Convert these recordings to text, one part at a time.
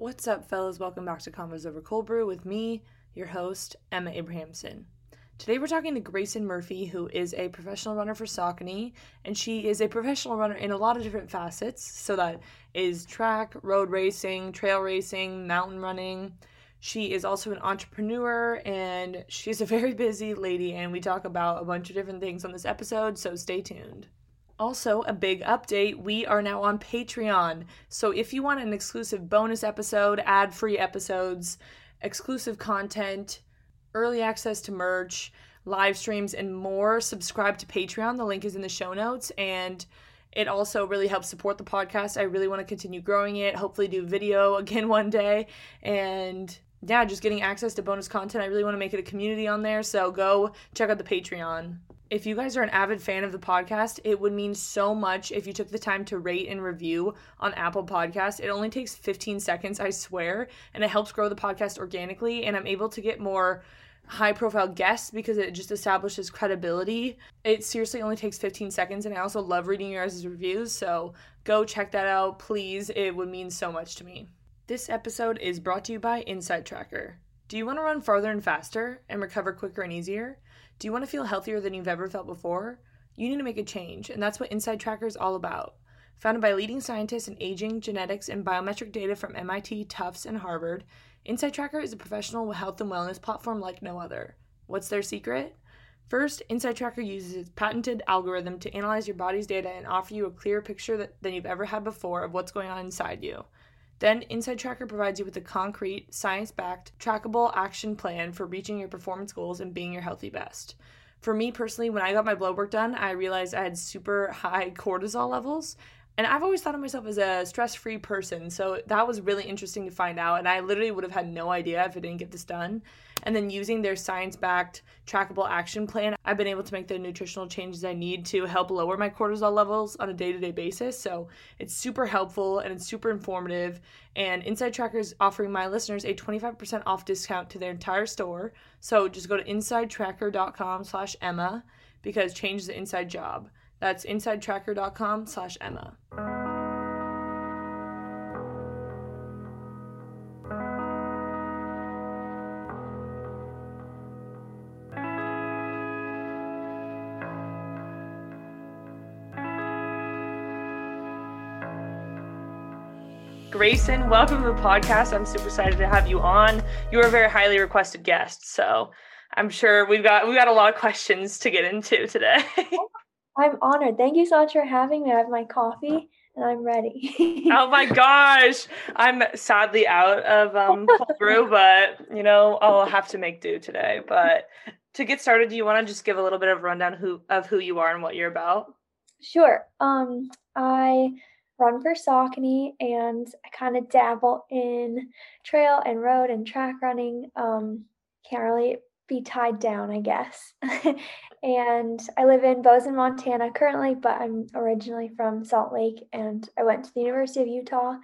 What's up, fellas? Welcome back to Convos Over Cold Brew with me, your host, Emma Abrahamson. Today we're talking to Grayson Murphy, who is a professional runner for Saucony, and she is a professional runner in a lot of different facets. So that is track, road racing, trail racing, mountain running. She is also an entrepreneur and she's a very busy lady, and we talk about a bunch of different things on this episode, so stay tuned. Also, a big update we are now on Patreon. So, if you want an exclusive bonus episode, ad free episodes, exclusive content, early access to merch, live streams, and more, subscribe to Patreon. The link is in the show notes. And it also really helps support the podcast. I really want to continue growing it, hopefully, do video again one day. And yeah, just getting access to bonus content. I really want to make it a community on there. So, go check out the Patreon if you guys are an avid fan of the podcast, it would mean so much if you took the time to rate and review on Apple Podcasts. It only takes 15 seconds, I swear, and it helps grow the podcast organically. And I'm able to get more high profile guests because it just establishes credibility. It seriously only takes 15 seconds, and I also love reading your guys' reviews. So go check that out, please. It would mean so much to me. This episode is brought to you by Inside Tracker. Do you want to run farther and faster and recover quicker and easier? Do you want to feel healthier than you've ever felt before? You need to make a change, and that's what Inside Tracker is all about. Founded by leading scientists in aging, genetics, and biometric data from MIT, Tufts, and Harvard, Inside Tracker is a professional health and wellness platform like no other. What's their secret? First, Inside Tracker uses its patented algorithm to analyze your body's data and offer you a clearer picture than you've ever had before of what's going on inside you. Then, Inside Tracker provides you with a concrete, science backed, trackable action plan for reaching your performance goals and being your healthy best. For me personally, when I got my blood work done, I realized I had super high cortisol levels. And I've always thought of myself as a stress free person. So that was really interesting to find out. And I literally would have had no idea if I didn't get this done. And then using their science backed trackable action plan, I've been able to make the nutritional changes I need to help lower my cortisol levels on a day to day basis. So it's super helpful and it's super informative. And Inside Tracker is offering my listeners a 25% off discount to their entire store. So just go to insidetracker.com slash Emma because change is the inside job. That's insidetracker.com slash Emma. Grayson, welcome to the podcast. I'm super excited to have you on. You're a very highly requested guest, so I'm sure we've got we've got a lot of questions to get into today. I'm honored. Thank you so much for having me. I have my coffee and I'm ready. oh my gosh. I'm sadly out of um cold brew, but you know, I'll have to make do today. But to get started, do you want to just give a little bit of rundown who of who you are and what you're about? Sure. Um I run for Saucony and I kind of dabble in trail and road and track running. Um, can't really be tied down, I guess. and I live in Bozeman, Montana currently, but I'm originally from Salt Lake and I went to the University of Utah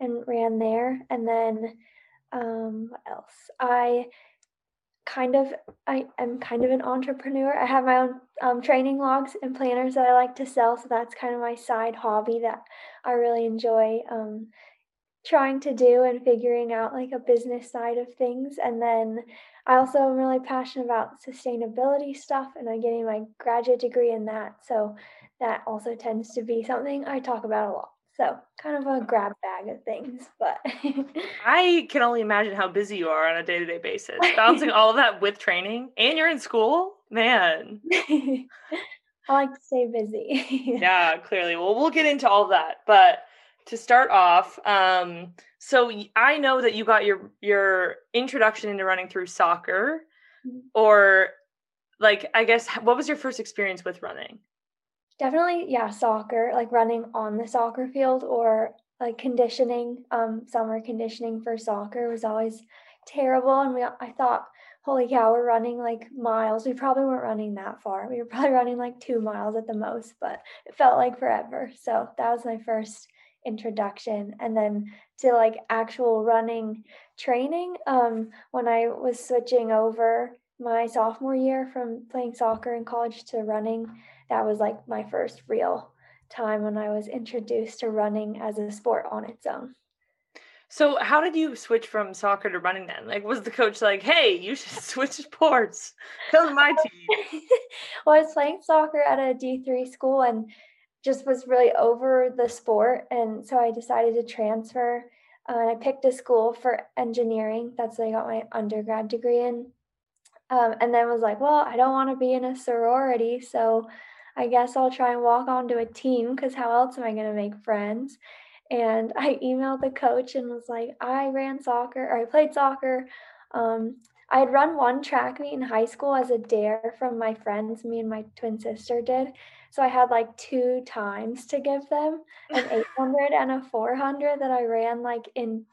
and ran there. And then um, what else? I kind of I am kind of an entrepreneur. I have my own um, training logs and planners that I like to sell, so that's kind of my side hobby that I really enjoy um, trying to do and figuring out like a business side of things. And then I also am really passionate about sustainability stuff, and I'm getting my graduate degree in that, so that also tends to be something I talk about a lot. So kind of a grab bag of things, but I can only imagine how busy you are on a day to day basis, balancing all of that with training, and you're in school, man. I like to stay busy. yeah, clearly. Well, we'll get into all that, but to start off, um, so I know that you got your your introduction into running through soccer, mm-hmm. or like I guess what was your first experience with running? Definitely, yeah, soccer, like running on the soccer field or like conditioning, um, summer conditioning for soccer was always terrible. And we, I thought, holy cow, we're running like miles. We probably weren't running that far. We were probably running like two miles at the most, but it felt like forever. So that was my first introduction. And then to like actual running training, um, when I was switching over my sophomore year from playing soccer in college to running, that was like my first real time when I was introduced to running as a sport on its own. So, how did you switch from soccer to running then? Like, was the coach like, "Hey, you should switch sports. Come my team"? well, I was playing soccer at a D three school and just was really over the sport, and so I decided to transfer. Uh, I picked a school for engineering. That's what I got my undergrad degree in. Um, and then was like, well, I don't want to be in a sorority, so I guess I'll try and walk onto a team because how else am I going to make friends? And I emailed the coach and was like, I ran soccer or I played soccer. Um, I had run one track meet in high school as a dare from my friends, me and my twin sister did. So I had like two times to give them an 800 and a 400 that I ran like in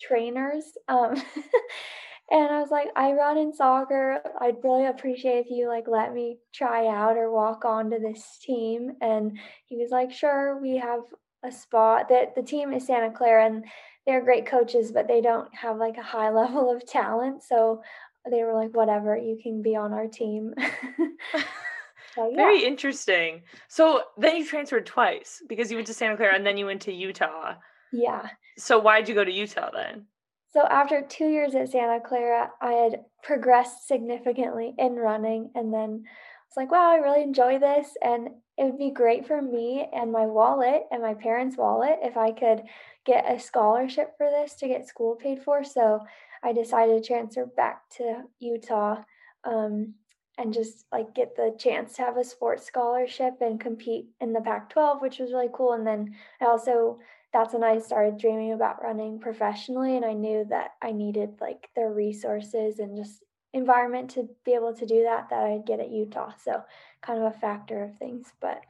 trainers. Um, and I was like, I run in soccer. I'd really appreciate if you like let me try out or walk onto this team. And he was like, sure, we have a spot that the team is Santa Clara and they're great coaches, but they don't have like a high level of talent. So they were like, whatever, you can be on our team. so, yeah. Very interesting. So then you transferred twice because you went to Santa Clara and then you went to Utah. Yeah. So why'd you go to Utah then? So after two years at Santa Clara, I had progressed significantly in running and then I was like, wow, I really enjoy this. And it would be great for me and my wallet and my parents' wallet if I could get a scholarship for this to get school paid for. So I decided to transfer back to Utah um, and just like get the chance to have a sports scholarship and compete in the Pac 12, which was really cool. And then I also, that's when I started dreaming about running professionally. And I knew that I needed like the resources and just environment to be able to do that that I'd get at Utah. So kind of a factor of things. But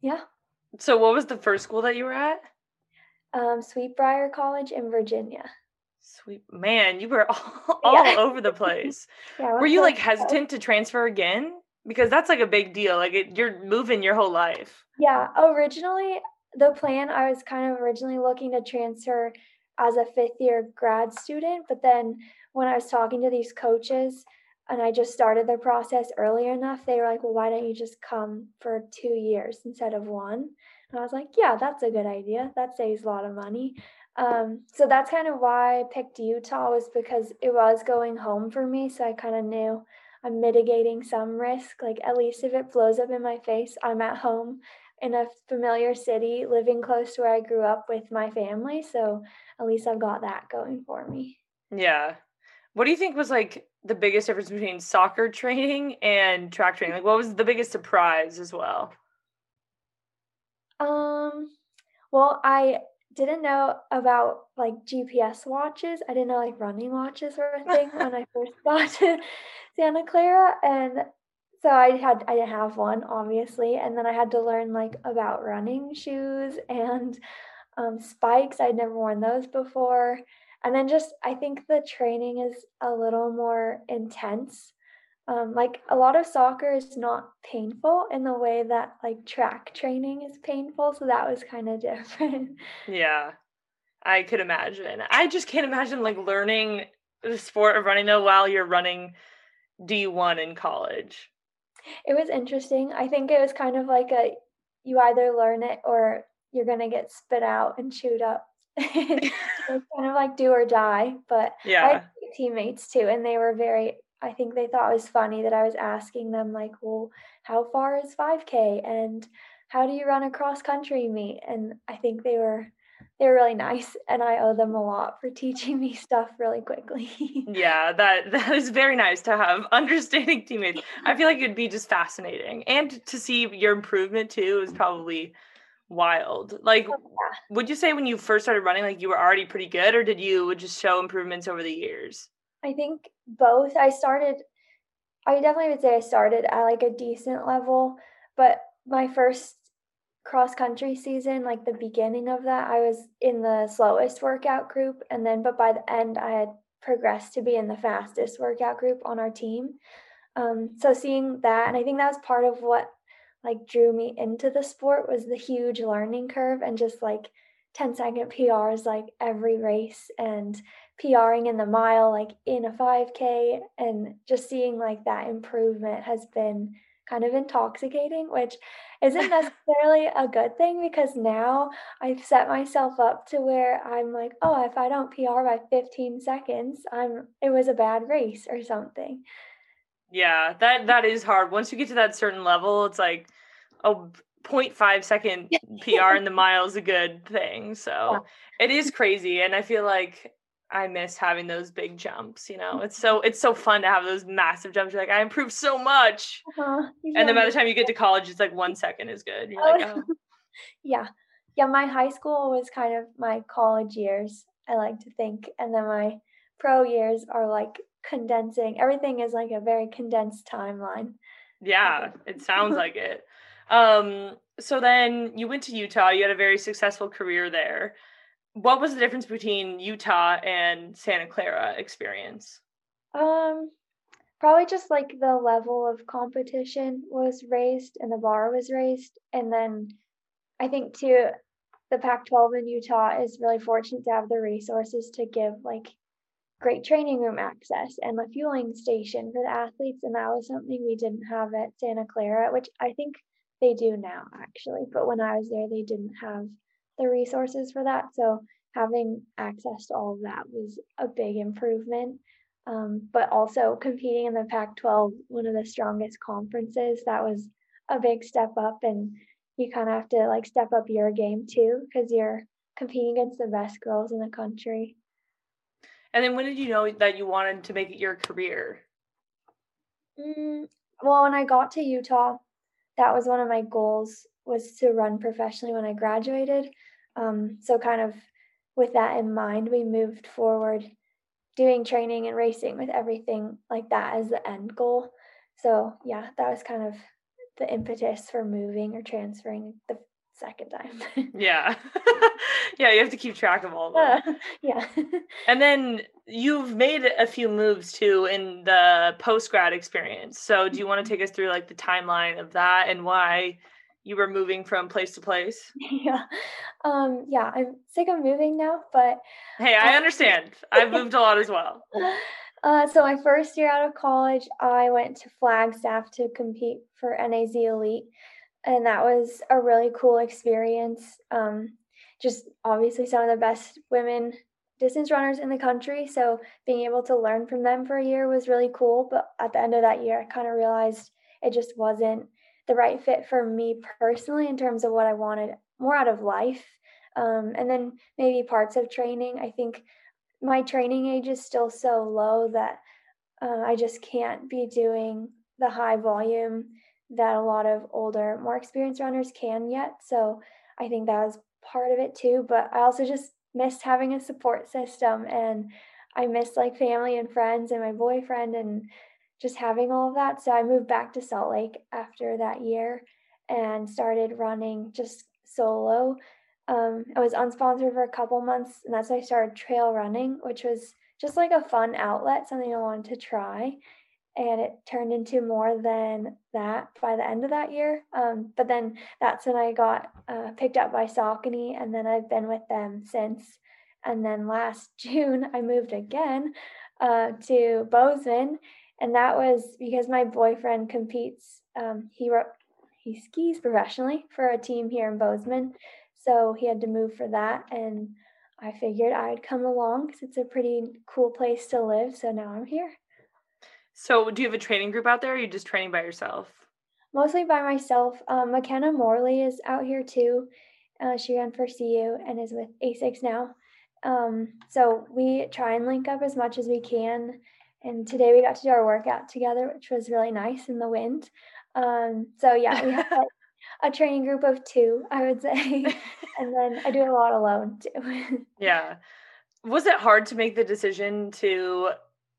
yeah. So what was the first school that you were at? Um, Sweet Briar College in Virginia. Sweet man, you were all, all yeah. over the place. yeah, were you like hesitant to transfer again? Because that's like a big deal. Like it, you're moving your whole life. Yeah, originally the plan I was kind of originally looking to transfer as a fifth year grad student, but then when I was talking to these coaches and I just started the process earlier enough, they were like, well, why don't you just come for two years instead of one? And I was like, yeah, that's a good idea. That saves a lot of money. Um, so that's kind of why I picked Utah was because it was going home for me. So I kind of knew I'm mitigating some risk. Like at least if it blows up in my face, I'm at home in a familiar city, living close to where I grew up with my family. So at least I've got that going for me. Yeah. What do you think was like the biggest difference between soccer training and track training? Like what was the biggest surprise as well? Um well, I didn't know about like GPS watches. I didn't know like running watches were a thing when I first got to Santa Clara and so I had I didn't have one obviously and then I had to learn like about running shoes and um, spikes. I'd never worn those before. And then just i think the training is a little more intense. Um, like a lot of soccer is not painful in the way that like track training is painful so that was kind of different. Yeah. I could imagine. I just can't imagine like learning the sport of running though while you're running d1 in college it was interesting i think it was kind of like a you either learn it or you're going to get spit out and chewed up it's kind of like do or die. But yeah, I had teammates too, and they were very. I think they thought it was funny that I was asking them like, "Well, how far is 5K?" and "How do you run a cross country meet?" And I think they were they were really nice, and I owe them a lot for teaching me stuff really quickly. yeah, that that is very nice to have understanding teammates. I feel like it'd be just fascinating, and to see your improvement too is probably wild. Like, oh, yeah. would you say when you first started running, like you were already pretty good, or did you just show improvements over the years? I think both. I started, I definitely would say I started at like a decent level, but my first cross country season, like the beginning of that, I was in the slowest workout group. And then, but by the end, I had progressed to be in the fastest workout group on our team. Um, so seeing that, and I think that was part of what like drew me into the sport was the huge learning curve and just like 10 second PRs like every race and PRing in the mile like in a 5K and just seeing like that improvement has been kind of intoxicating, which isn't necessarily a good thing because now I've set myself up to where I'm like, oh, if I don't PR by 15 seconds, I'm it was a bad race or something. Yeah, that that is hard. Once you get to that certain level, it's like a 0.5 second PR in the mile is a good thing. So yeah. it is crazy. And I feel like I miss having those big jumps. You know, it's so it's so fun to have those massive jumps. You're like, I improved so much, uh-huh. and then by the time you get to college, it's like one second is good. You're like, oh. yeah, yeah. My high school was kind of my college years. I like to think, and then my pro years are like condensing. Everything is like a very condensed timeline. Yeah, it sounds like it. Um, so then you went to Utah. You had a very successful career there what was the difference between Utah and Santa Clara experience? Um, probably just like the level of competition was raised and the bar was raised, and then I think too, the Pac-12 in Utah is really fortunate to have the resources to give like great training room access and a fueling station for the athletes, and that was something we didn't have at Santa Clara, which I think they do now actually, but when I was there, they didn't have the resources for that. So having access to all of that was a big improvement. Um, but also competing in the Pac 12, one of the strongest conferences, that was a big step up. And you kind of have to like step up your game too, because you're competing against the best girls in the country. And then when did you know that you wanted to make it your career? Mm, well, when I got to Utah, that was one of my goals was to run professionally when I graduated. Um, so kind of with that in mind, we moved forward doing training and racing with everything like that as the end goal. So yeah, that was kind of the impetus for moving or transferring the second time. yeah. yeah, you have to keep track of all of that. Uh, yeah. and then you've made a few moves too in the post grad experience. So do you want to take us through like the timeline of that and why you were moving from place to place? Yeah. Um, yeah, I'm sick of moving now, but hey, I understand. I've moved a lot as well. Uh, so my first year out of college, I went to Flagstaff to compete for NAZ Elite, and that was a really cool experience. Um, just obviously some of the best women distance runners in the country, so being able to learn from them for a year was really cool. But at the end of that year, I kind of realized it just wasn't the right fit for me personally in terms of what I wanted more out of life. Um, and then maybe parts of training. I think my training age is still so low that uh, I just can't be doing the high volume that a lot of older, more experienced runners can yet. So I think that was part of it too. But I also just missed having a support system and I missed like family and friends and my boyfriend and just having all of that. So I moved back to Salt Lake after that year and started running just solo. Um, I was unsponsored for a couple months, and that's when I started trail running, which was just like a fun outlet, something I wanted to try. And it turned into more than that by the end of that year. Um, but then that's when I got uh, picked up by Saucony, and then I've been with them since. And then last June, I moved again uh, to Bozeman, and that was because my boyfriend competes. Um, he wrote, he skis professionally for a team here in Bozeman, so he had to move for that. And I figured I'd come along because it's a pretty cool place to live. So now I'm here. So, do you have a training group out there? Or are you just training by yourself? Mostly by myself. Um, Makena Morley is out here too. Uh, she ran for CU and is with ASICS now. Um, so we try and link up as much as we can and today we got to do our workout together, which was really nice in the wind. Um, so yeah, we have like a training group of two, I would say, and then I do a lot alone too. yeah, was it hard to make the decision to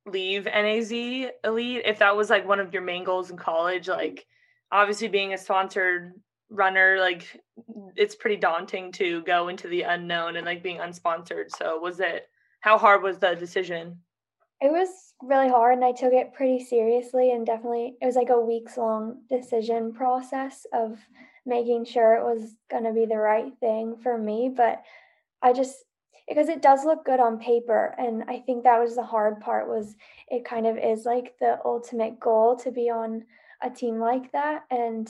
leave NAZ Elite if that was like one of your main goals in college? Like, obviously being a sponsored runner, like it's pretty daunting to go into the unknown and like being unsponsored. So was it how hard was the decision? It was really hard and I took it pretty seriously and definitely it was like a weeks long decision process of making sure it was going to be the right thing for me, but I just because it does look good on paper and I think that was the hard part was it kind of is like the ultimate goal to be on a team like that and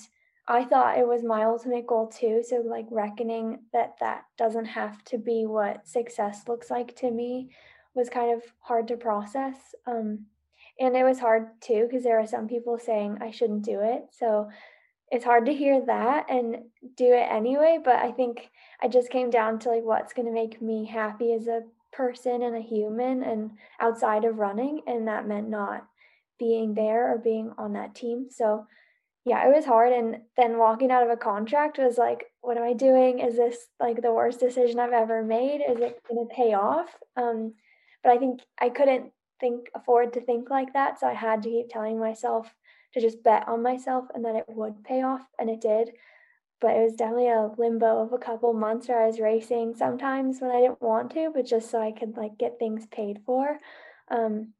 I thought it was my ultimate goal too. So, like, reckoning that that doesn't have to be what success looks like to me was kind of hard to process. Um, and it was hard too because there are some people saying I shouldn't do it. So, it's hard to hear that and do it anyway. But I think I just came down to like what's going to make me happy as a person and a human and outside of running. And that meant not being there or being on that team. So, yeah, it was hard. And then walking out of a contract was like, what am I doing? Is this like the worst decision I've ever made? Is it going to pay off? Um, but I think I couldn't think afford to think like that. So I had to keep telling myself to just bet on myself and that it would pay off. And it did. But it was definitely a limbo of a couple months where I was racing sometimes when I didn't want to, but just so I could like get things paid for. Um,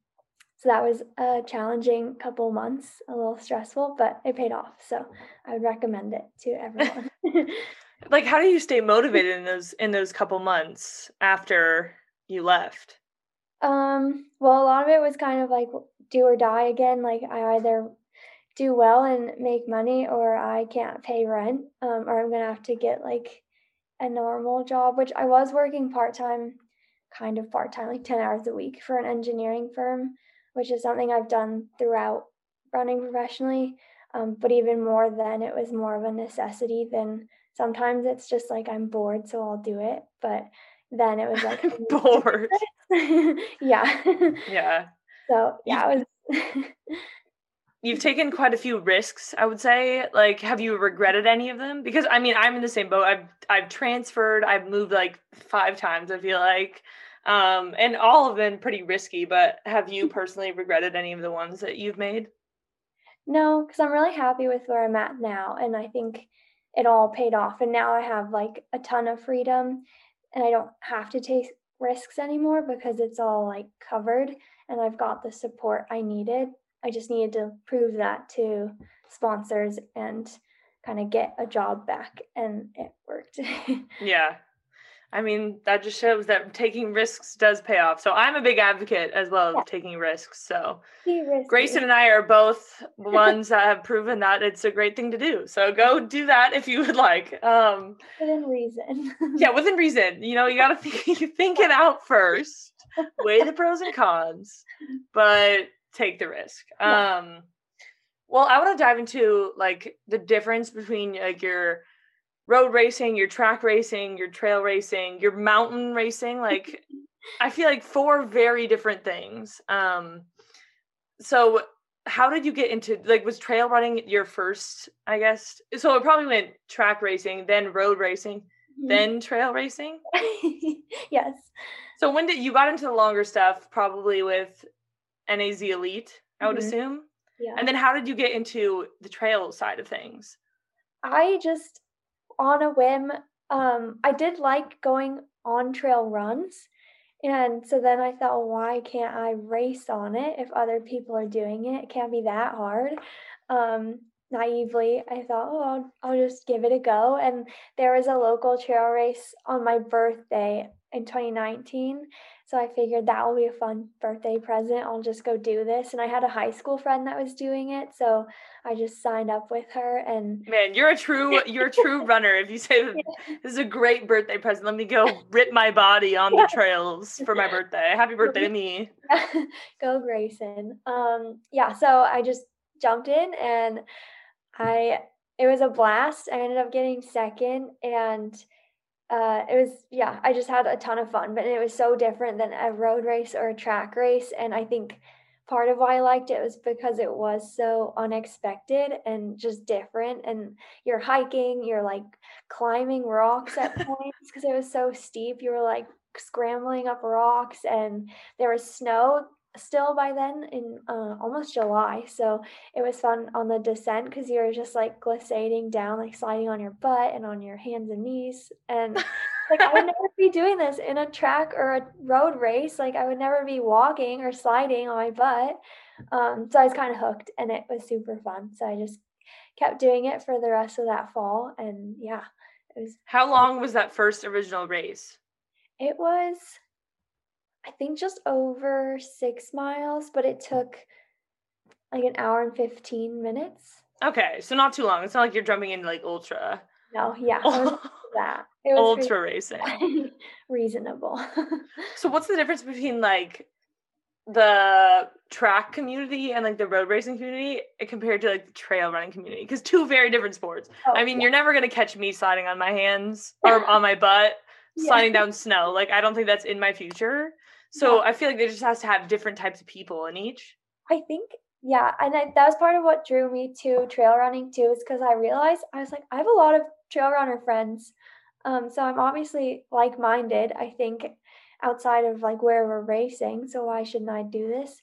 so that was a challenging couple months, a little stressful, but it paid off. So I would recommend it to everyone. like how do you stay motivated in those in those couple months after you left? Um, well, a lot of it was kind of like do or die again. Like I either do well and make money or I can't pay rent. Um, or I'm gonna have to get like a normal job, which I was working part time, kind of part time, like 10 hours a week for an engineering firm which is something I've done throughout running professionally. Um, but even more then, it was more of a necessity than sometimes it's just like I'm bored, so I'll do it. But then it was like bored. yeah. Yeah. So yeah, it was. You've taken quite a few risks, I would say. Like, have you regretted any of them? Because I mean, I'm in the same boat. I've I've transferred. I've moved like five times. I feel like um, and all of them pretty risky. But have you personally regretted any of the ones that you've made? No, because I'm really happy with where I'm at now, and I think it all paid off. And now I have like a ton of freedom, and I don't have to take risks anymore because it's all like covered, and I've got the support I needed. I just needed to prove that to sponsors and kind of get a job back, and it worked. yeah, I mean, that just shows that taking risks does pay off. So I'm a big advocate as well yeah. of taking risks. So Grayson and I are both ones that have proven that it's a great thing to do. So go do that if you would like. Um, within reason. yeah, within reason. You know, you got to think, think it out first, weigh the pros and cons, but take the risk. Yeah. Um, well, I want to dive into like the difference between like your road racing, your track racing, your trail racing, your mountain racing. Like, I feel like four very different things. Um, so how did you get into like was trail running your first i guess so it probably went track racing then road racing mm-hmm. then trail racing yes so when did you got into the longer stuff probably with naz elite i would mm-hmm. assume yeah and then how did you get into the trail side of things i just on a whim, um, I did like going on trail runs. And so then I thought, well, why can't I race on it if other people are doing it? It can't be that hard. Um, naively, I thought, oh, I'll, I'll just give it a go. And there was a local trail race on my birthday in 2019. So I figured that will be a fun birthday present. I'll just go do this. And I had a high school friend that was doing it. So I just signed up with her and Man, you're a true you're a true runner. If you say this is a great birthday present, let me go rip my body on the trails for my birthday. Happy birthday to me. go Grayson. Um yeah, so I just jumped in and I it was a blast. I ended up getting second and uh, it was yeah i just had a ton of fun but it was so different than a road race or a track race and i think part of why i liked it was because it was so unexpected and just different and you're hiking you're like climbing rocks at points because it was so steep you were like scrambling up rocks and there was snow still by then in uh, almost July. So it was fun on the descent because you were just like glissading down, like sliding on your butt and on your hands and knees. And like I would never be doing this in a track or a road race. Like I would never be walking or sliding on my butt. Um, so I was kind of hooked and it was super fun. So I just kept doing it for the rest of that fall. And yeah, it was. How long was that first original race? It was I think just over six miles, but it took like an hour and 15 minutes. Okay, so not too long. It's not like you're jumping into like ultra. No, yeah, that. It was ultra racing. reasonable. so what's the difference between like the track community and like the road racing community compared to like the trail running community? Because two very different sports. Oh, I mean, yeah. you're never gonna catch me sliding on my hands or on my butt, yeah. sliding down snow. Like I don't think that's in my future. So. I feel like there just has to have different types of people in each. I think yeah, and I, that was part of what drew me to trail running too, is because I realized I was like, I have a lot of trail runner friends, um, so I'm obviously like minded. I think outside of like where we're racing, so why shouldn't I do this?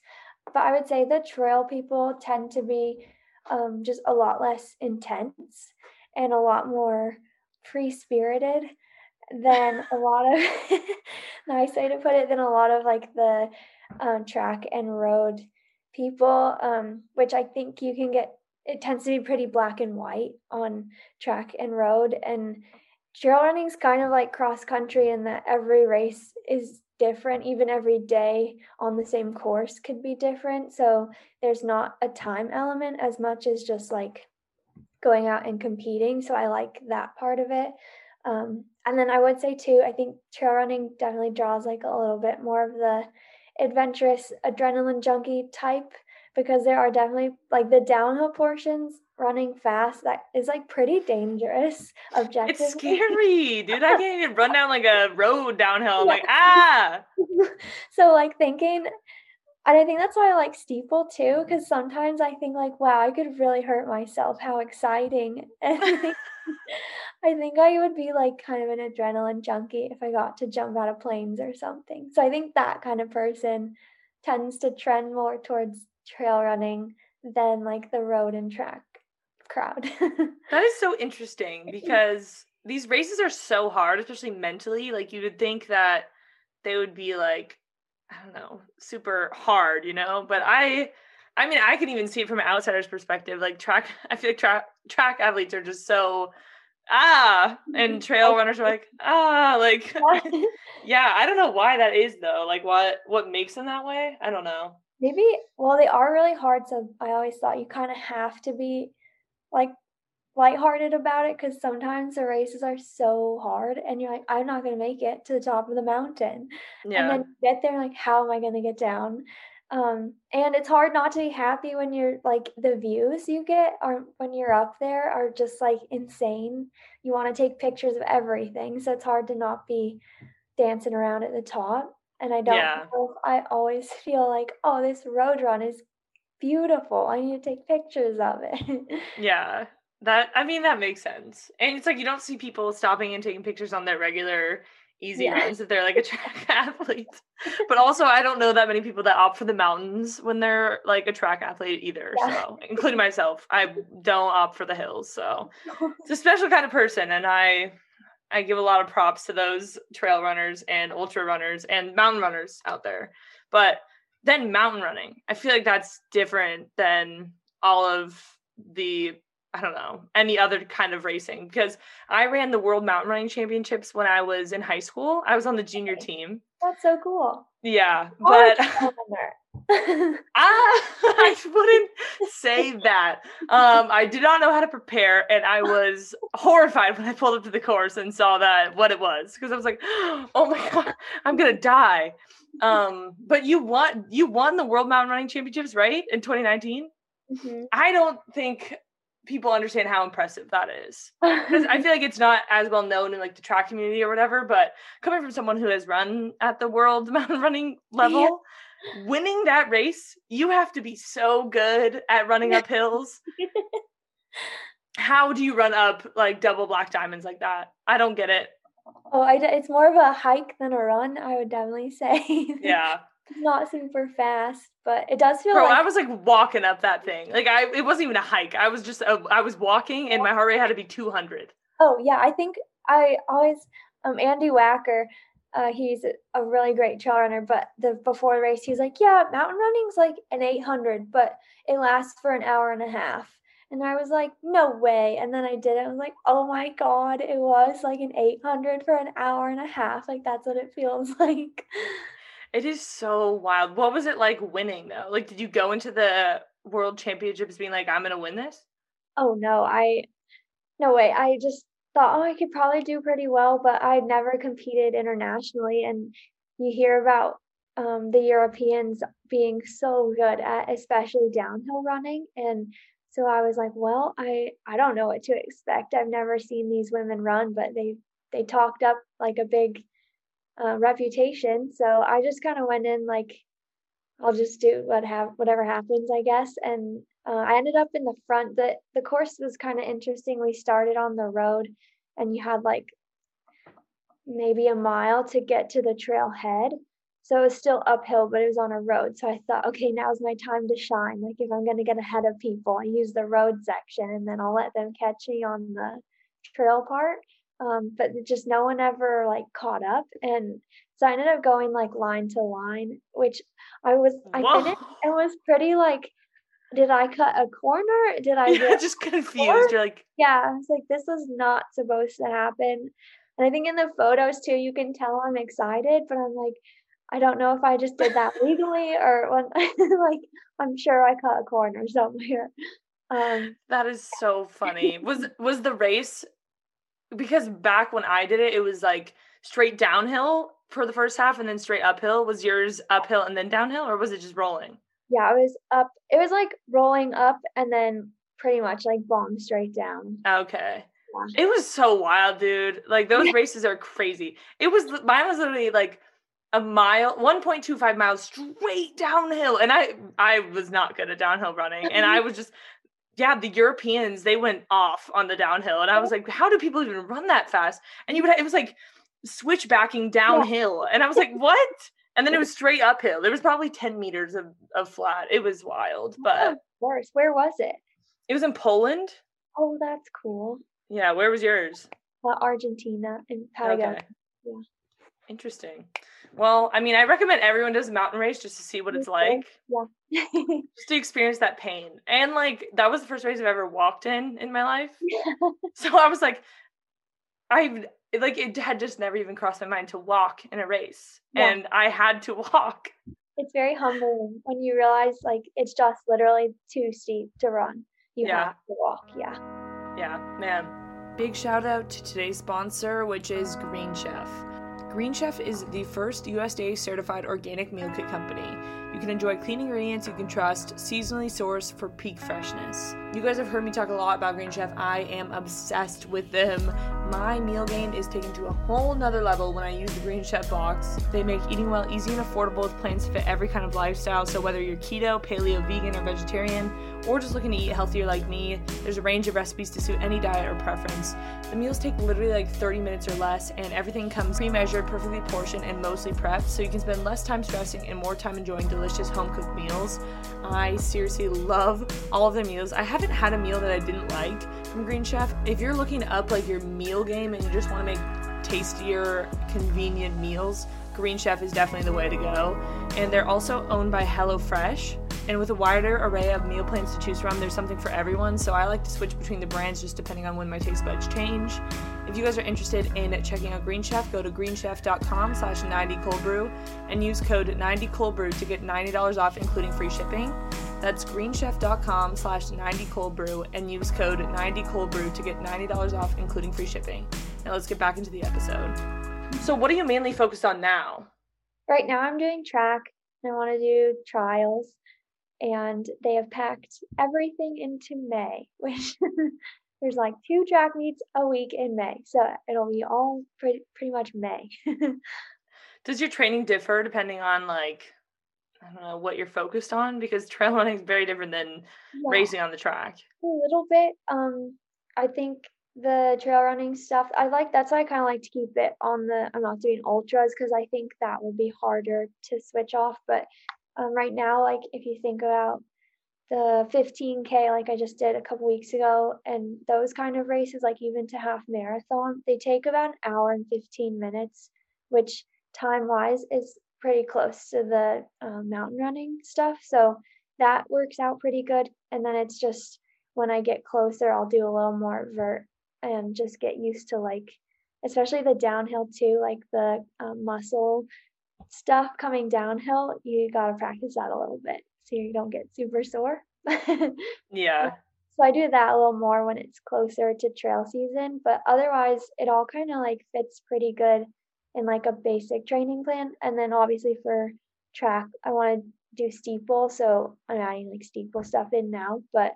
But I would say the trail people tend to be um, just a lot less intense and a lot more free spirited than a lot of nice way to put it than a lot of like the um, track and road people um, which i think you can get it tends to be pretty black and white on track and road. And trail running is kind of like cross country in that every race is different. Even every day on the same course could be different. So there's not a time element as much as just like going out and competing. So i like that part of it. Um, and then I would say too, I think trail running definitely draws like a little bit more of the adventurous adrenaline junkie type because there are definitely like the downhill portions running fast that is like pretty dangerous objective it's scary dude. I can't even run down like a road downhill. I'm yeah. like ah! So like thinking and I think that's why I like steeple too, because sometimes I think like, wow, I could really hurt myself. How exciting! I think I would be like kind of an adrenaline junkie if I got to jump out of planes or something. So I think that kind of person tends to trend more towards trail running than like the road and track crowd. that is so interesting because these races are so hard, especially mentally. Like you would think that they would be like I don't know, super hard, you know. But I, I mean, I can even see it from an outsider's perspective. Like track, I feel like track track athletes are just so ah, and mm-hmm. trail runners are like ah, like yeah. I don't know why that is though. Like what what makes them that way? I don't know. Maybe well, they are really hard. So I always thought you kind of have to be like lighthearted about it because sometimes the races are so hard and you're like, I'm not going to make it to the top of the mountain. Yeah. And then you get there, like, how am I going to get down? Um, and it's hard not to be happy when you're like the views you get are when you're up there are just like insane. You want to take pictures of everything. So it's hard to not be dancing around at the top. And I don't yeah. I always feel like, oh, this road run is beautiful. I need to take pictures of it. yeah. That I mean that makes sense. And it's like you don't see people stopping and taking pictures on their regular easy yeah. runs if they're like a track athlete. But also I don't know that many people that opt for the mountains when they're like a track athlete either. Yeah. So including myself. I don't opt for the hills. So it's a special kind of person and I I give a lot of props to those trail runners and ultra runners and mountain runners out there. But then mountain running, I feel like that's different than all of the I don't know, any other kind of racing because I ran the World Mountain Running Championships when I was in high school. I was on the junior team. That's so cool. Yeah, but ah, I wouldn't say that. Um, I did not know how to prepare, and I was horrified when I pulled up to the course and saw that what it was because I was like, "Oh my god, I'm gonna die." Um, but you won. You won the World Mountain Running Championships, right, in 2019. Mm-hmm. I don't think people understand how impressive that is. Because i feel like it's not as well known in like the track community or whatever but coming from someone who has run at the world mountain running level yeah. winning that race you have to be so good at running up hills. How do you run up like double black diamonds like that? I don't get it. Oh I, it's more of a hike than a run i would definitely say. Yeah not super fast, but it does feel Bro, like I was like walking up that thing. Like I, it wasn't even a hike. I was just, a, I was walking, and my heart rate had to be 200. Oh yeah, I think I always um Andy Wacker, uh, he's a really great trail runner. But the before the race, he's like, yeah, mountain running's like an 800, but it lasts for an hour and a half. And I was like, no way. And then I did it. I was like, oh my God, it was like an 800 for an hour and a half. Like, that's what it feels like. It is so wild. What was it like winning though? Like, did you go into the world championships being like, I'm going to win this? Oh no, I, no way. I just thought, oh, I could probably do pretty well, but I'd never competed internationally. And you hear about um, the Europeans being so good at especially downhill running. And so I was like, well, I I don't know what to expect. I've never seen these women run, but they they talked up like a big uh, reputation. So I just kind of went in like, I'll just do what have whatever happens, I guess. And uh, I ended up in the front. the The course was kind of interesting. We started on the road, and you had like maybe a mile to get to the trailhead. So it was still uphill, but it was on a road. So I thought, okay, now's my time to shine. Like if I'm going to get ahead of people, I use the road section and then I'll let them catch me on the trail part. Um, but just no one ever like caught up. And so I ended up going like line to line, which I was, I Whoa. finished and was pretty like, did I cut a corner? Did I yeah, just confused? You're like, yeah, I was like, this was not supposed to happen. And I think in the photos too, you can tell I'm excited, but I'm like, I don't know if I just did that legally or when like I'm sure I cut a corner somewhere. Um, that is so funny. was was the race because back when I did it, it was like straight downhill for the first half and then straight uphill. Was yours uphill and then downhill, or was it just rolling? Yeah, it was up. It was like rolling up and then pretty much like bomb straight down. Okay. Yeah. It was so wild, dude. Like those races are crazy. It was mine was literally like a mile 1.25 miles straight downhill and i i was not good at downhill running and i was just yeah the europeans they went off on the downhill and i was like how do people even run that fast? And you would it was like switchbacking downhill and i was like what? And then it was straight uphill. There was probably 10 meters of, of flat. It was wild but of course. Where was it? It was in poland. Oh that's cool. Yeah where was yours? Uh, argentina in patagonia okay. yeah. Interesting. Well, I mean, I recommend everyone does a mountain race just to see what it's like. Yeah. just to experience that pain. And like that was the first race I've ever walked in in my life. so I was like I've like it had just never even crossed my mind to walk in a race. Yeah. And I had to walk. It's very humbling when you realize like it's just literally too steep to run. You yeah. have to walk. Yeah. Yeah, man. Big shout out to today's sponsor, which is Green Chef. Green Chef is the first USDA certified organic meal kit company. You can enjoy clean ingredients you can trust, seasonally sourced for peak freshness. You guys have heard me talk a lot about Green Chef. I am obsessed with them. My meal game is taken to a whole nother level when I use the Green Chef box. They make eating well easy and affordable with plans to fit every kind of lifestyle. So whether you're keto, paleo, vegan, or vegetarian, or just looking to eat healthier like me, there's a range of recipes to suit any diet or preference. The meals take literally like 30 minutes or less, and everything comes pre measured, perfectly portioned, and mostly prepped, so you can spend less time stressing and more time enjoying delicious home cooked meals. I seriously love all of their meals. I haven't had a meal that I didn't like from Green Chef. If you're looking up like your meal game and you just want to make tastier, convenient meals, Green Chef is definitely the way to go. And they're also owned by HelloFresh. And with a wider array of meal plans to choose from, there's something for everyone. So I like to switch between the brands just depending on when my taste buds change. If you guys are interested in checking out Green Chef, go to greenchef.com slash 90coldbrew and use code 90coldbrew to get $90 off, including free shipping. That's greenchef.com slash 90coldbrew and use code 90coldbrew to get $90 off, including free shipping. Now let's get back into the episode. So what are you mainly focused on now? Right now I'm doing track. I want to do trials and they have packed everything into May, which there's like two track meets a week in May. So it'll be all pretty pretty much May. Does your training differ depending on like I don't know what you're focused on? Because trail running is very different than yeah. racing on the track. A little bit. Um I think the trail running stuff. I like that's why I kind of like to keep it on the. I'm not doing ultras because I think that would be harder to switch off. But um, right now, like if you think about the 15k like i just did a couple weeks ago and those kind of races like even to half marathon they take about an hour and 15 minutes which time wise is pretty close to the uh, mountain running stuff so that works out pretty good and then it's just when i get closer i'll do a little more vert and just get used to like especially the downhill too like the um, muscle stuff coming downhill you got to practice that a little bit so you don't get super sore. yeah. So I do that a little more when it's closer to trail season, but otherwise it all kind of like fits pretty good in like a basic training plan. And then obviously for track, I want to do steeple, so I'm adding like steeple stuff in now. But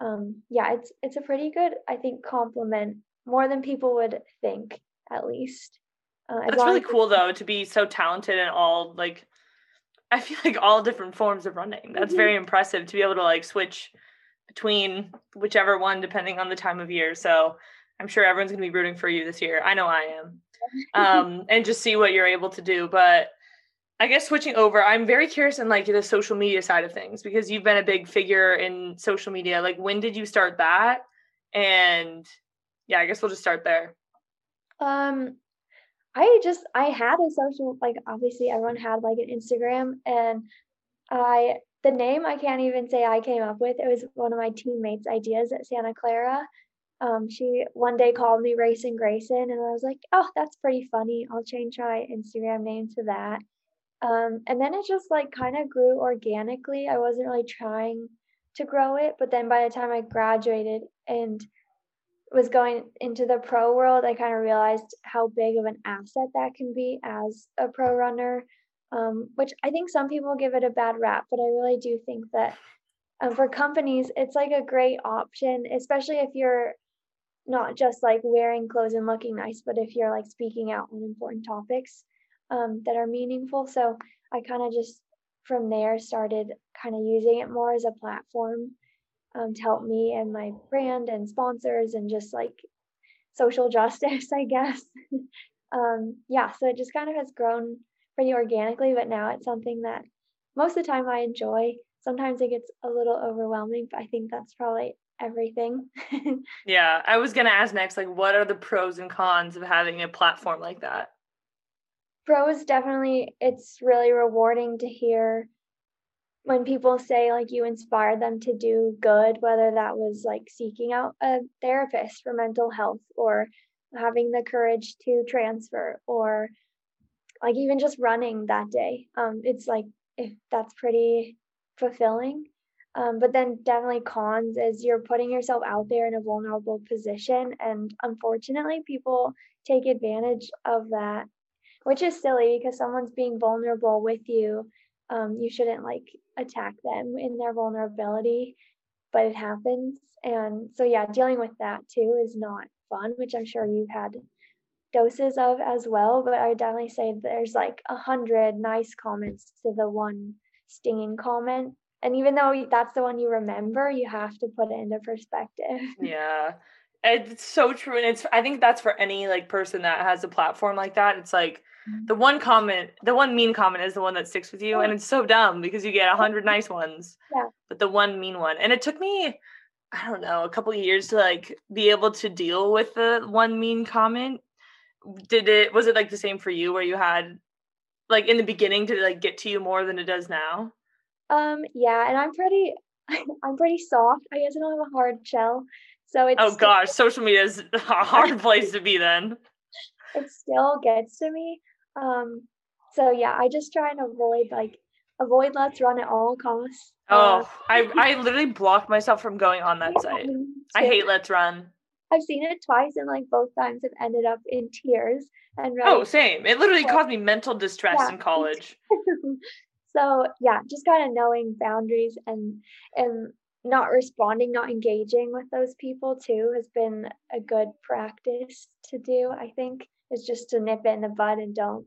um, yeah, it's it's a pretty good, I think, complement more than people would think, at least. Uh, That's really cool though to be so talented in all like I feel like all different forms of running. That's mm-hmm. very impressive to be able to like switch between whichever one depending on the time of year. So I'm sure everyone's gonna be rooting for you this year. I know I am. Um, and just see what you're able to do. But I guess switching over, I'm very curious in like the social media side of things because you've been a big figure in social media. Like when did you start that? And yeah, I guess we'll just start there. Um, I just I had a social like obviously everyone had like an Instagram and I the name I can't even say I came up with. It was one of my teammates' ideas at Santa Clara. Um, she one day called me Racing Grayson, and I was like, "Oh, that's pretty funny. I'll change my Instagram name to that." Um, and then it just like kind of grew organically. I wasn't really trying to grow it, but then by the time I graduated and was going into the pro world, I kind of realized how big of an asset that can be as a pro runner, um, which I think some people give it a bad rap, but I really do think that um, for companies, it's like a great option, especially if you're not just like wearing clothes and looking nice, but if you're like speaking out on important topics um, that are meaningful. So I kind of just from there started kind of using it more as a platform um, to help me and my brand and sponsors and just like social justice, I guess. um, yeah, so it just kind of has grown pretty organically, but now it's something that most of the time I enjoy. Sometimes it gets a little overwhelming, but I think that's probably everything. yeah, I was gonna ask next, like, what are the pros and cons of having a platform like that? Pros definitely, it's really rewarding to hear when people say like you inspired them to do good, whether that was like seeking out a therapist for mental health or having the courage to transfer or like even just running that day. Um, it's like if that's pretty fulfilling. Um, but then definitely cons is you're putting yourself out there in a vulnerable position and unfortunately people take advantage of that which is silly because someone's being vulnerable with you um, you shouldn't like attack them in their vulnerability, but it happens. And so, yeah, dealing with that too is not fun, which I'm sure you've had doses of as well. But I definitely say there's like a hundred nice comments to the one stinging comment. And even though that's the one you remember, you have to put it into perspective. Yeah. It's so true. And it's, I think that's for any like person that has a platform like that. It's like, mm-hmm. the one comment, the one mean comment is the one that sticks with you, and it's so dumb because you get a hundred nice ones, yeah. but the one mean one, and it took me, I don't know, a couple of years to like be able to deal with the one mean comment. Did it? Was it like the same for you, where you had, like in the beginning, did it like get to you more than it does now? Um. Yeah, and I'm pretty, I'm pretty soft. I guess I don't have a hard shell, so it's. Oh gosh, social media is a hard place to be then. It still gets to me um, so yeah, I just try and avoid like avoid LetsRun at all costs. Oh, uh, I I literally blocked myself from going on that yeah, site. I hate LetsRun. I've seen it twice, and like both times, have ended up in tears. And oh, same. It literally caused me mental distress yeah. in college. So yeah, just kind of knowing boundaries and and not responding, not engaging with those people too has been a good practice to do. I think is just to nip it in the bud and don't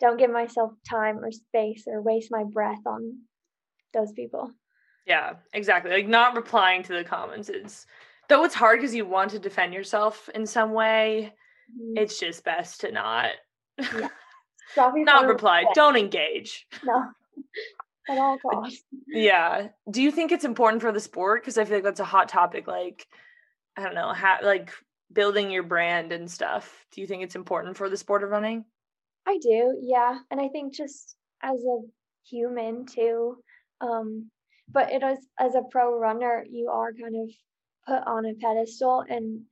don't give myself time or space or waste my breath on those people. Yeah, exactly. Like not replying to the comments is Though it's hard because you want to defend yourself in some way, Mhm. it's just best to not Yeah. Not reply. Don't engage. No. At all costs. Yeah. Do you think it's important for the sport? Because I feel like that's a hot topic. Like, I don't know, ha- like building your brand and stuff. Do you think it's important for the sport of running? I do, yeah. And I think just as a human too, um, but it is as a pro runner, you are kind of put on a pedestal and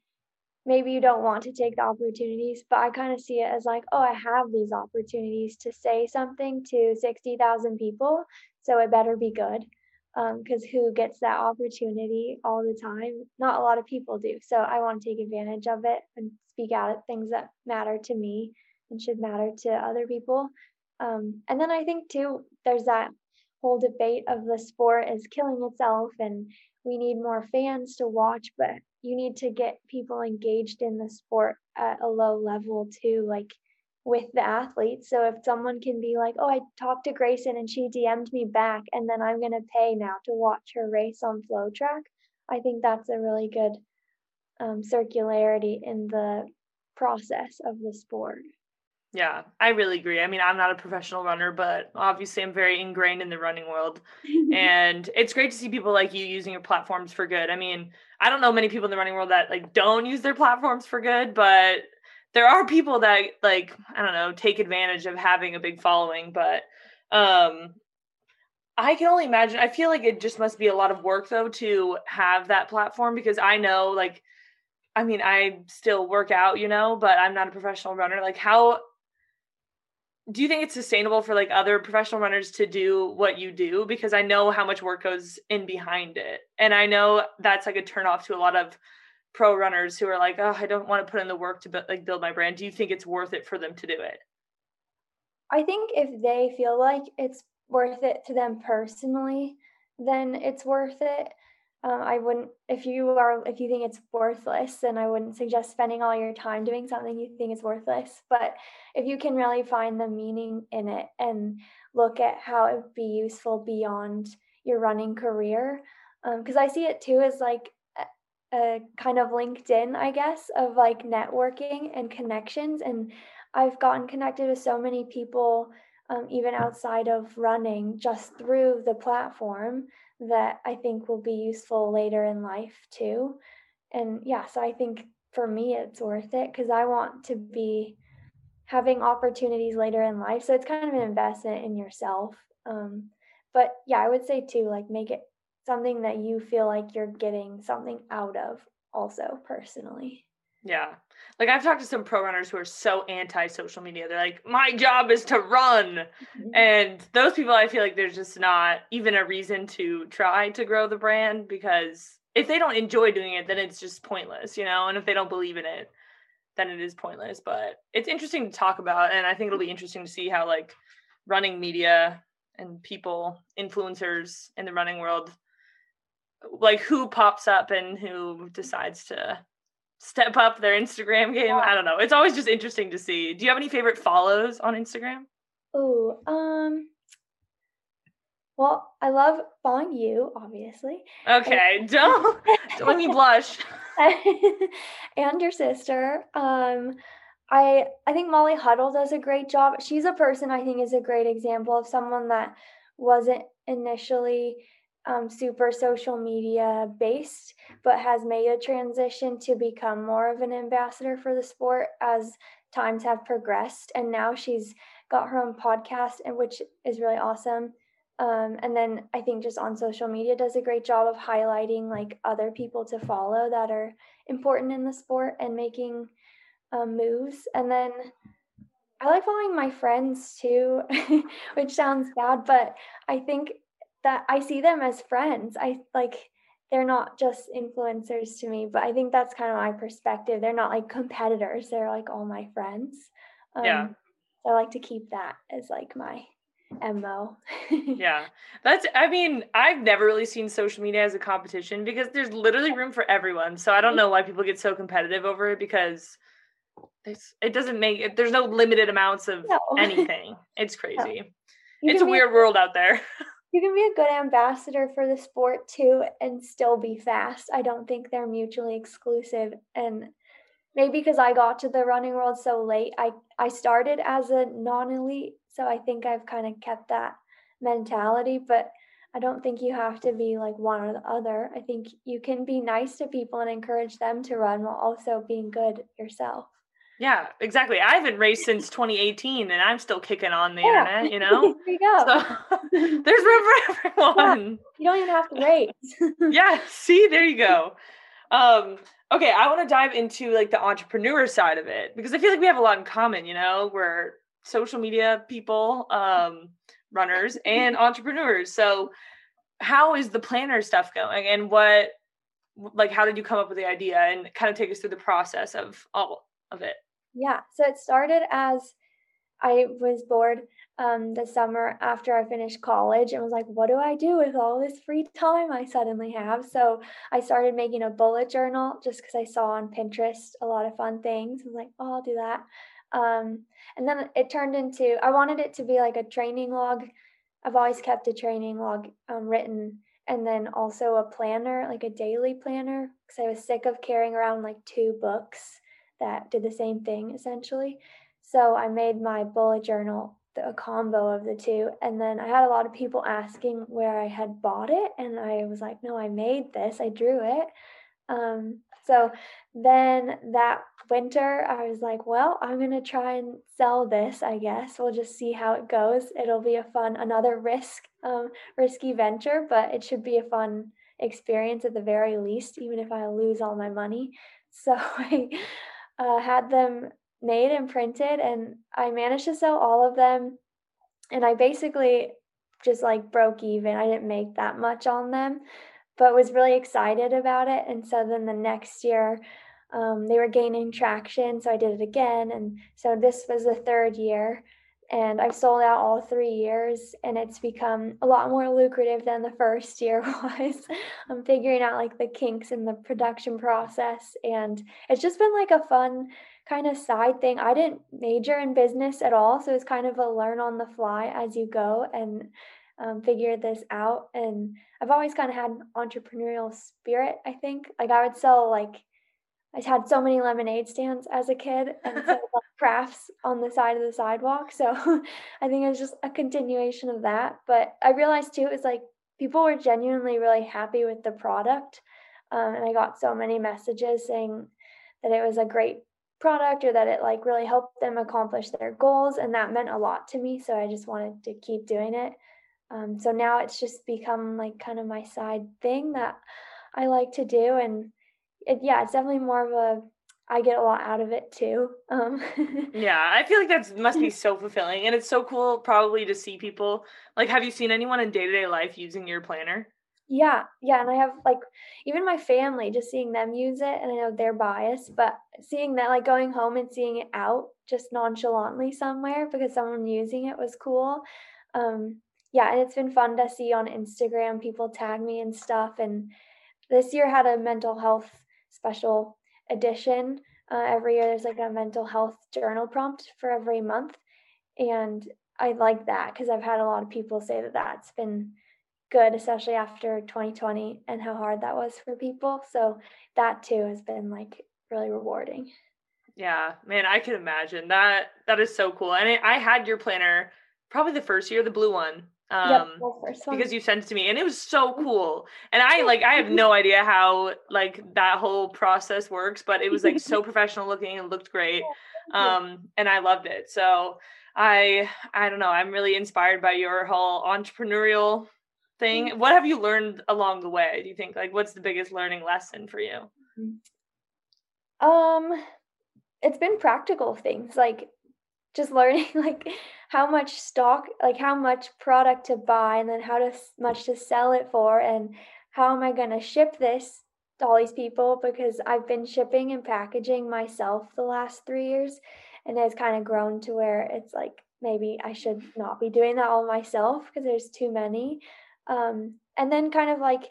maybe you don't want to take the opportunities, but I kind of see it as like, oh, I have these opportunities to say something to 60,000 people, so it better be good. Because who gets that opportunity all the time? Not a lot of people do. So I want to take advantage of it and speak out at things that matter to me and should matter to other people. Um, and then I think too, there's that whole debate of the sport is killing itself and we need more fans to watch, but you need to get people engaged in the sport at a low level too, like with the athletes. So if someone can be like, oh, I talked to Grayson and she DM'd me back, and then I'm going to pay now to watch her race on FloTrack, I think that's a really good um, circularity in the process of the sport. Yeah, I really agree. I mean, I'm not a professional runner, but obviously I'm very ingrained in the running world. and it's great to see people like you using your platforms for good. I mean, I don't know many people in the running world that like don't use their platforms for good, but there are people that like, I don't know, take advantage of having a big following, but um I can only imagine. I feel like it just must be a lot of work though to have that platform because I know like I mean, I still work out, you know, but I'm not a professional runner. Like how do you think it's sustainable for like other professional runners to do what you do? Because i know how much work goes in behind it. And i know that's like a turn off to a lot of pro runners who are like oh i don't want to put in the work to like build my brand. Do you think it's worth it for them to do it? I think if they feel like it's worth it to them personally, then it's worth it. Um, I wouldn't, if you are, if you think it's worthless, then I wouldn't suggest spending all your time doing something you think is worthless. But if you can really find the meaning in it and look at how it would be useful beyond your running career, because I see it too as like a, a kind of LinkedIn, I guess, of like networking and connections. And I've gotten connected with so many people, um, even outside of running, just through the platform that I think will be useful later in life too. And yeah, so I think for me it's worth it because I want to be having opportunities later in life. So it's kind of an investment in yourself. Um, but yeah, I would say too, like make it something that you feel like you're getting something out of also personally. Yeah. Like i've talked to some pro runners who are so anti social media. They're like my job is to run. Mm-hmm. And those people i feel like there's just not even a reason to try to grow the brand because if they don't enjoy doing it then it's just pointless you know? And if they don't believe in it then it is pointless. But it's interesting to talk about and i think it'll be interesting to see how like running media and people influencers in the running world like who pops up and who decides to step up their instagram game i don't know it's always just interesting to see do you have any favorite follows on instagram Oh, um, well, I love following you, obviously, Okay, don't don't make me blush. and your sister. Um, I I think Molly Huddle does a great job. She's a person I think is a great example of someone that wasn't initially um, super social media based, but has made a transition to become more of an ambassador for the sport as times have progressed. And now she's got her own podcast, and which is really awesome. Um, and then I think just on social media does a great job of highlighting like other people to follow that are important in the sport and making um, moves. And then I like following my friends too, which sounds bad, but I think that I see them as friends. I like they're not just influencers to me, but I think that's kind of my perspective. They're not like competitors. They're like all my friends. Um, Yeah. So I like to keep that as like my mo. Yeah. That's I mean, I've never really seen social media as a competition because there's literally room for everyone. So I don't know why people get so competitive over it because it's it doesn't make it there's no limited amounts of No. anything. It's crazy. You It's a weird world out there. you can be a good ambassador for the sport too and still be fast. I don't think they're mutually exclusive. And maybe because I got to the running world so late, I, I started as a non elite. So I think I've kind of kept that mentality. But I don't think you have to be like one or the other. I think you can be nice to people and encourage them to run while also being good yourself. Yeah, exactly. I haven't raced since 2018 and I'm still kicking on the yeah. internet, you know? there you go. So, there's room for everyone. Yeah. You don't even have to race. yeah, see, there you go. Um, okay, I want to dive into like the entrepreneur side of it because I feel like we have a lot in common, you know, we're social media people, um, runners and entrepreneurs. So how is the planner stuff going and what like how did you come up with the idea and kind of take us through the process of all of it? Yeah. So it started as I was bored um, the summer after I finished college and was like, what do I do with all this free time I suddenly have? So I started making a bullet journal just because I saw on Pinterest a lot of fun things. I was like, oh, I'll do that. Um, and then it turned into, I wanted it to be like a training log. I've always kept a training log um, written and then also a planner, like a daily planner, because I was sick of carrying around like two books that did the same thing essentially. So I made my bullet journal a combo of the two. And then I had a lot of people asking where I had bought it. And I was like, no, I made this, I drew it. Um, so then that winter, I was like, well, I'm going to try and sell this, I guess. We'll just see how it goes. It'll be a fun, another risk, um, risky venture, but it should be a fun experience at the very least, even if I lose all my money. So I uh, had them made and printed, and I managed to sell all of them. And I basically just like broke even. I didn't make that much on them, but was really excited about it. And so then the next year, um, they were gaining traction. So I did it again. And so this was the third year. And I've sold out all three years, and it's become a lot more lucrative than the first year was. I'm figuring out like the kinks in the production process, and it's just been like a fun kind of side thing. I didn't major in business at all, so it's kind of a learn on the fly as you go and um, figure this out. And I've always kind of had an entrepreneurial spirit. I think like I would sell like I had so many lemonade stands as a kid and so crafts on the side of the sidewalk. So I think it was just a continuation of that. But I realized too, it was like people were genuinely really happy with the product. Um, and I got so many messages saying that it was a great product or that it like really helped them accomplish their goals. And that meant a lot to me. So I just wanted to keep doing it. Um, so now it's just become like kind of my side thing that I like to do. And it, yeah, it's definitely more of a I get a lot out of it too. Um. yeah, I feel like that must be so fulfilling, and it's so cool probably to see people. Like, have you seen anyone in day to day life using your planner? Yeah, yeah, and I have like even my family, just seeing them use it, and I know they're biased, but seeing that, like going home and seeing it out just nonchalantly somewhere because someone using it was cool. Um, yeah, and it's been fun to see on Instagram people tag me and stuff. And this year had a mental health special edition. Uh, every year there's like a mental health journal prompt for every month. And I like that because I've had a lot of people say that that's been good, especially after 2020 and how hard that was for people. So that too has been like really rewarding. Yeah, man, I can imagine that. That is so cool. And it, I had your planner probably the first year, the blue one um yep, because you sent it to me and it was so cool. And i like i have no idea how like that whole process works but it was like so professional looking and looked great. Um and i loved it. So i i don't know i'm really inspired by your whole entrepreneurial thing. Mm-hmm. what have you learned along the way do you think? Like what's the biggest learning lesson for you? Mm-hmm. um it's been practical things like just learning like how much stock like how much product to buy and then how to, much to sell it for and how am i going to ship this to all these people? Because i've been shipping and packaging myself the last three years and it's kind of grown to where it's like maybe i should not be doing that all myself because there's too many. Um, and then kind of like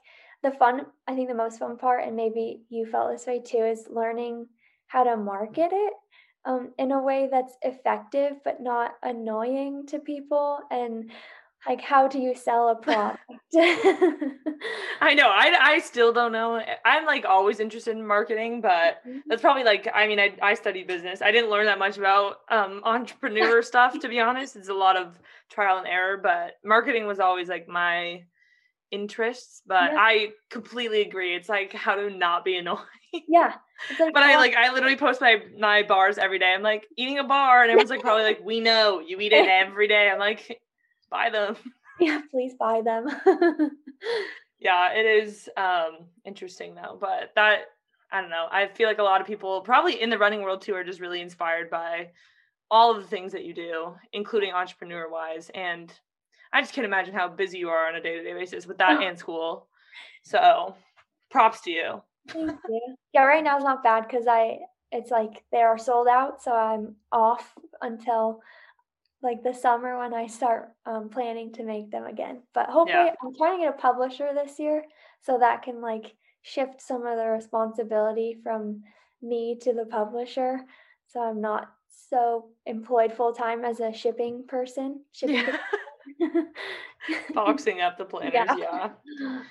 the fun i think the most fun part and maybe you felt this way too is learning how to market it um, in a way that's effective but not annoying to people. And like how do you sell a product? I know. I, I still don't know. I'm like always interested in marketing, but Mm-hmm. that's probably like I mean I I studied business. I didn't learn that much about um entrepreneur stuff to be honest. It's a lot of trial and error, but marketing was always like my interests. But Yeah. I completely agree. It's like how to not be annoying. yeah. Like But I like I literally post my my bars every day. I'm like eating a bar, and everyone's like probably like, "We know you eat it every day." I'm like, buy them. yeah, please buy them. Yeah, it is um interesting though, but that I don't know. I feel like a lot of people probably in the running world too are just really inspired by all of the things that you do, including entrepreneur wise. And I just can't imagine how busy you are on a day-to-day basis with that Oh. and school. So props to you. Thank you. Yeah, right now it's not bad because I it's like they are sold out, so I'm off until like the summer when I start um, planning to make them again. But hopefully, I'm trying to get a publisher this year so that can like shift some of the responsibility from me to the publisher, so I'm not so employed full time as a shipping person. Shipping Yeah. Boxing up the planners, Yeah. yeah.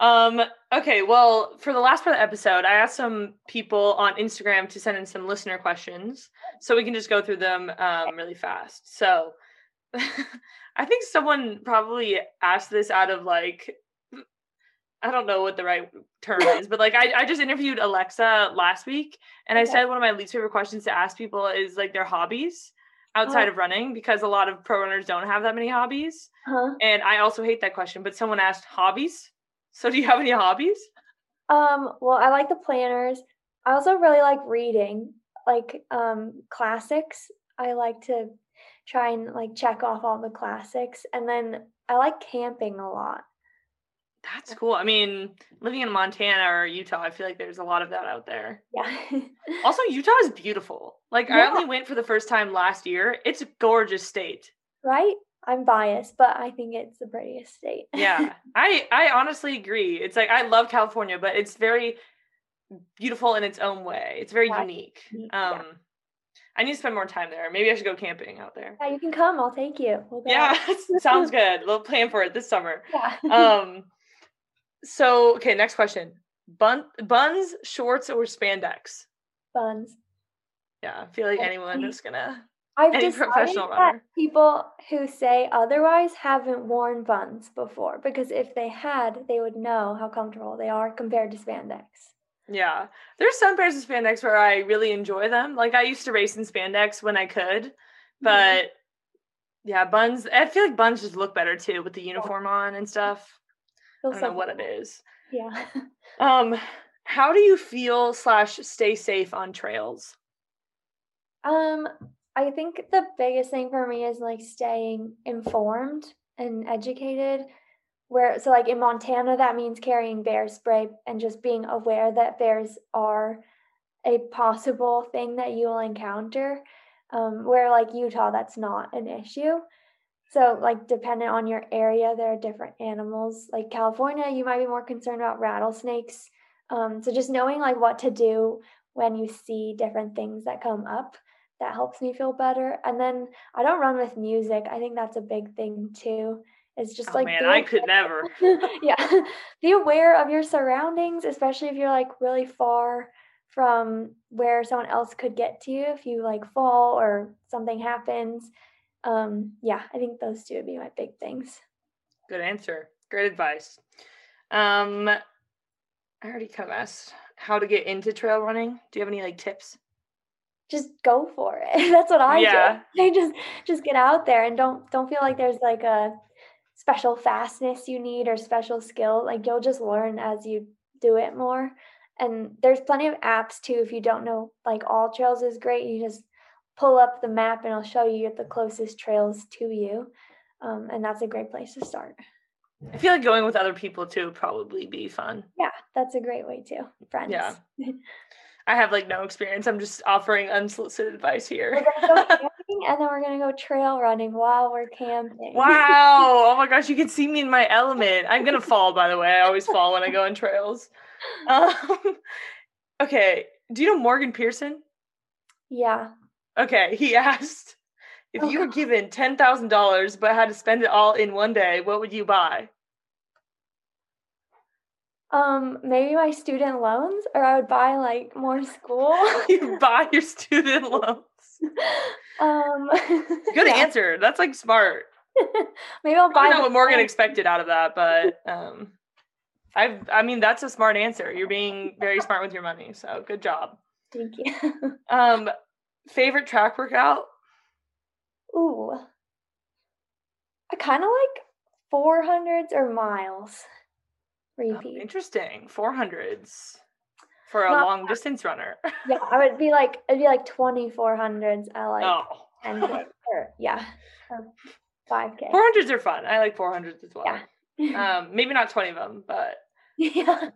Um, okay, well, for the last part of the episode, I asked some people on Instagram to send in some listener questions so we can just go through them um, really fast. So I think someone probably asked this out of like, I don't know what the right term is, but like I, I just interviewed Alexa last week and I said one of my least favorite questions to ask people is like their hobbies outside Oh. of running because a lot of pro runners don't have that many hobbies. huh? And I also hate that question, but someone asked hobbies. So do you have any hobbies? Um, well, I like the planners. I also really like reading, like um classics. I like to try and like check off all the classics. And then I like camping a lot. That's cool. I mean, living in Montana or Utah, I feel like there's a lot of that out there. Yeah. Also, Utah is beautiful. Like I only went for the first time last year. It's a gorgeous state. right? I'm biased, but I think it's the prettiest state. Yeah. I I honestly agree. It's like I love California, but it's very beautiful in its own way. It's very Yeah. unique. Yeah. Um I need to spend more time there. Maybe I should go camping out there. Yeah, you can come. I'll take you. We'll go. Yeah, sounds good. We'll plan for it this summer. Yeah. um so okay next question bun buns shorts or spandex Buns. yeah i feel like Okay. anyone is gonna I've Any decided that runner. people who say otherwise haven't worn buns before because if they had, they would know how comfortable they are compared to spandex. yeah there's some pairs of spandex where i really enjoy them like i used to race in spandex when i could mm-hmm. but yeah buns i feel like buns just look better too with the uniform on and stuff i don't know what it is. Yeah. um how do you feel slash stay safe on trails Um, I think the biggest thing for me is like staying informed and educated. Where so like in Montana, that means carrying bear spray and just being aware that bears are a possible thing that you will encounter. Um, where like Utah, that's not an issue. So like dependent on your area, there are different animals. Like California, you might be more concerned about rattlesnakes. Um, so just knowing like what to do when you see different things that come up that helps me feel better. And then I don't run with music. I think that's a big thing too. It's just oh like man i could never yeah, be aware of your surroundings, especially if you're like really far from where someone else could get to you if you like fall or something happens. Um, yeah, I think those two would be my big things. Good answer. Great advice. Um, I already kind of asked how to get into trail running. Do you have any like tips? Just go for it. That's what I Yeah. do. I just just get out there and don't don't feel like there's like a special fastness you need or special skill. Like you'll just learn as you do it more. And there's plenty of apps too. If you don't know, like AllTrails is great. You just pull up the map and it'll show you the closest trails to you. Um, and that's a great place to start. I feel like going with other people too would probably be fun. Yeah, that's a great way too. Friends. Yeah. I have like no experience. I'm just offering unsolicited advice here. We're gonna go camping and then we're gonna go trail running while we're camping. wow. Oh my gosh, you can see me in my element. I'm gonna fall, by the way. I always fall when I go on trails. Um, okay. Do you know Morgan Pearson? Yeah. Okay, he asked, If oh, you were given ten thousand dollars but had to spend it all in one day, what would you buy? Um, maybe my student loans, or I would buy like more school. you buy your student loans. Um, good yeah. answer. That's like smart. maybe I'll buy. I don't know what Morgan expected out of that, but um, I I mean that's a smart answer. You're being very smart with your money, so good job. Thank you. um, favorite track workout? Ooh, I kind of like 400s or miles. Oh, repeat. Oh, interesting. 400s for a Not, long distance runner. yeah, I would be like it'd be like 2400s. I like oh. 10 or yeah, or 5k. 400s are fun. I like 400s as well. Yeah. um, maybe not 20 of them, but yeah.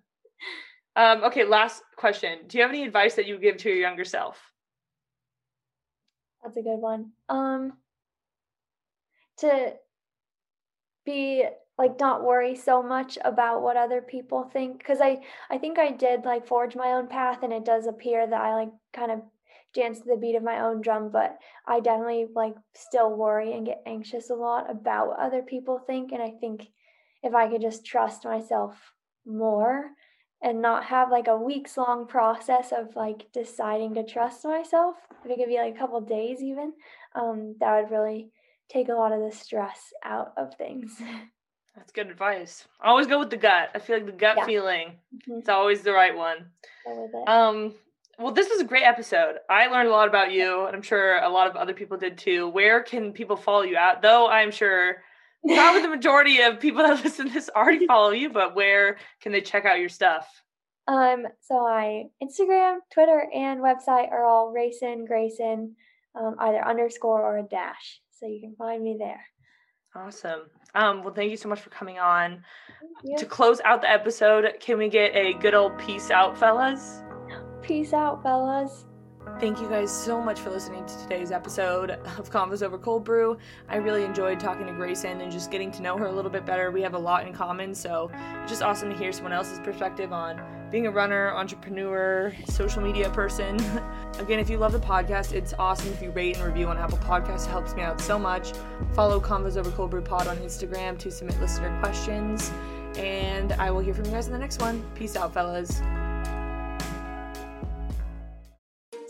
Um, okay, last question. Do you have any advice that you would give to your younger self? That's a good one. Um, to be like not worry so much about what other people think because I I think I did like forge my own path and it does appear that I like kind of dance to the beat of my own drum but I definitely like still worry and get anxious a lot about what other people think and I think if I could just trust myself more and not have like a weeks long process of like deciding to trust myself if it could be like a couple days even um, that would really take a lot of the stress out of things That's good advice. I Always go with the gut. I feel like the gut yeah. feeling mm-hmm. it's always the right one. Um well this was a great episode. I learned a lot about you and I'm sure a lot of other people did too. Where can people follow you at? Though I'm sure probably the majority of people that listen to this already follow you, but where can they check out your stuff? Um, so I Instagram, Twitter, and website are all Racin Grayson, um, either underscore or a dash. So you can find me there. Awesome. Um, well, thank you so much for coming on. To close out the episode, can we get a good old peace out, fellas? Peace out, fellas. Thank you guys so much for listening to today's episode of Convos Over Cold Brew. I really enjoyed talking to Grayson and just getting to know her a little bit better. We have a lot in common, so it's just awesome to hear someone else's perspective on being a runner, entrepreneur, social media person. Again, if you love the podcast, it's awesome if you rate and review on Apple Podcasts. It helps me out so much. Follow Convos Over Cold Brew Pod on Instagram to submit listener questions. And I will hear from you guys in the next one. Peace out, fellas.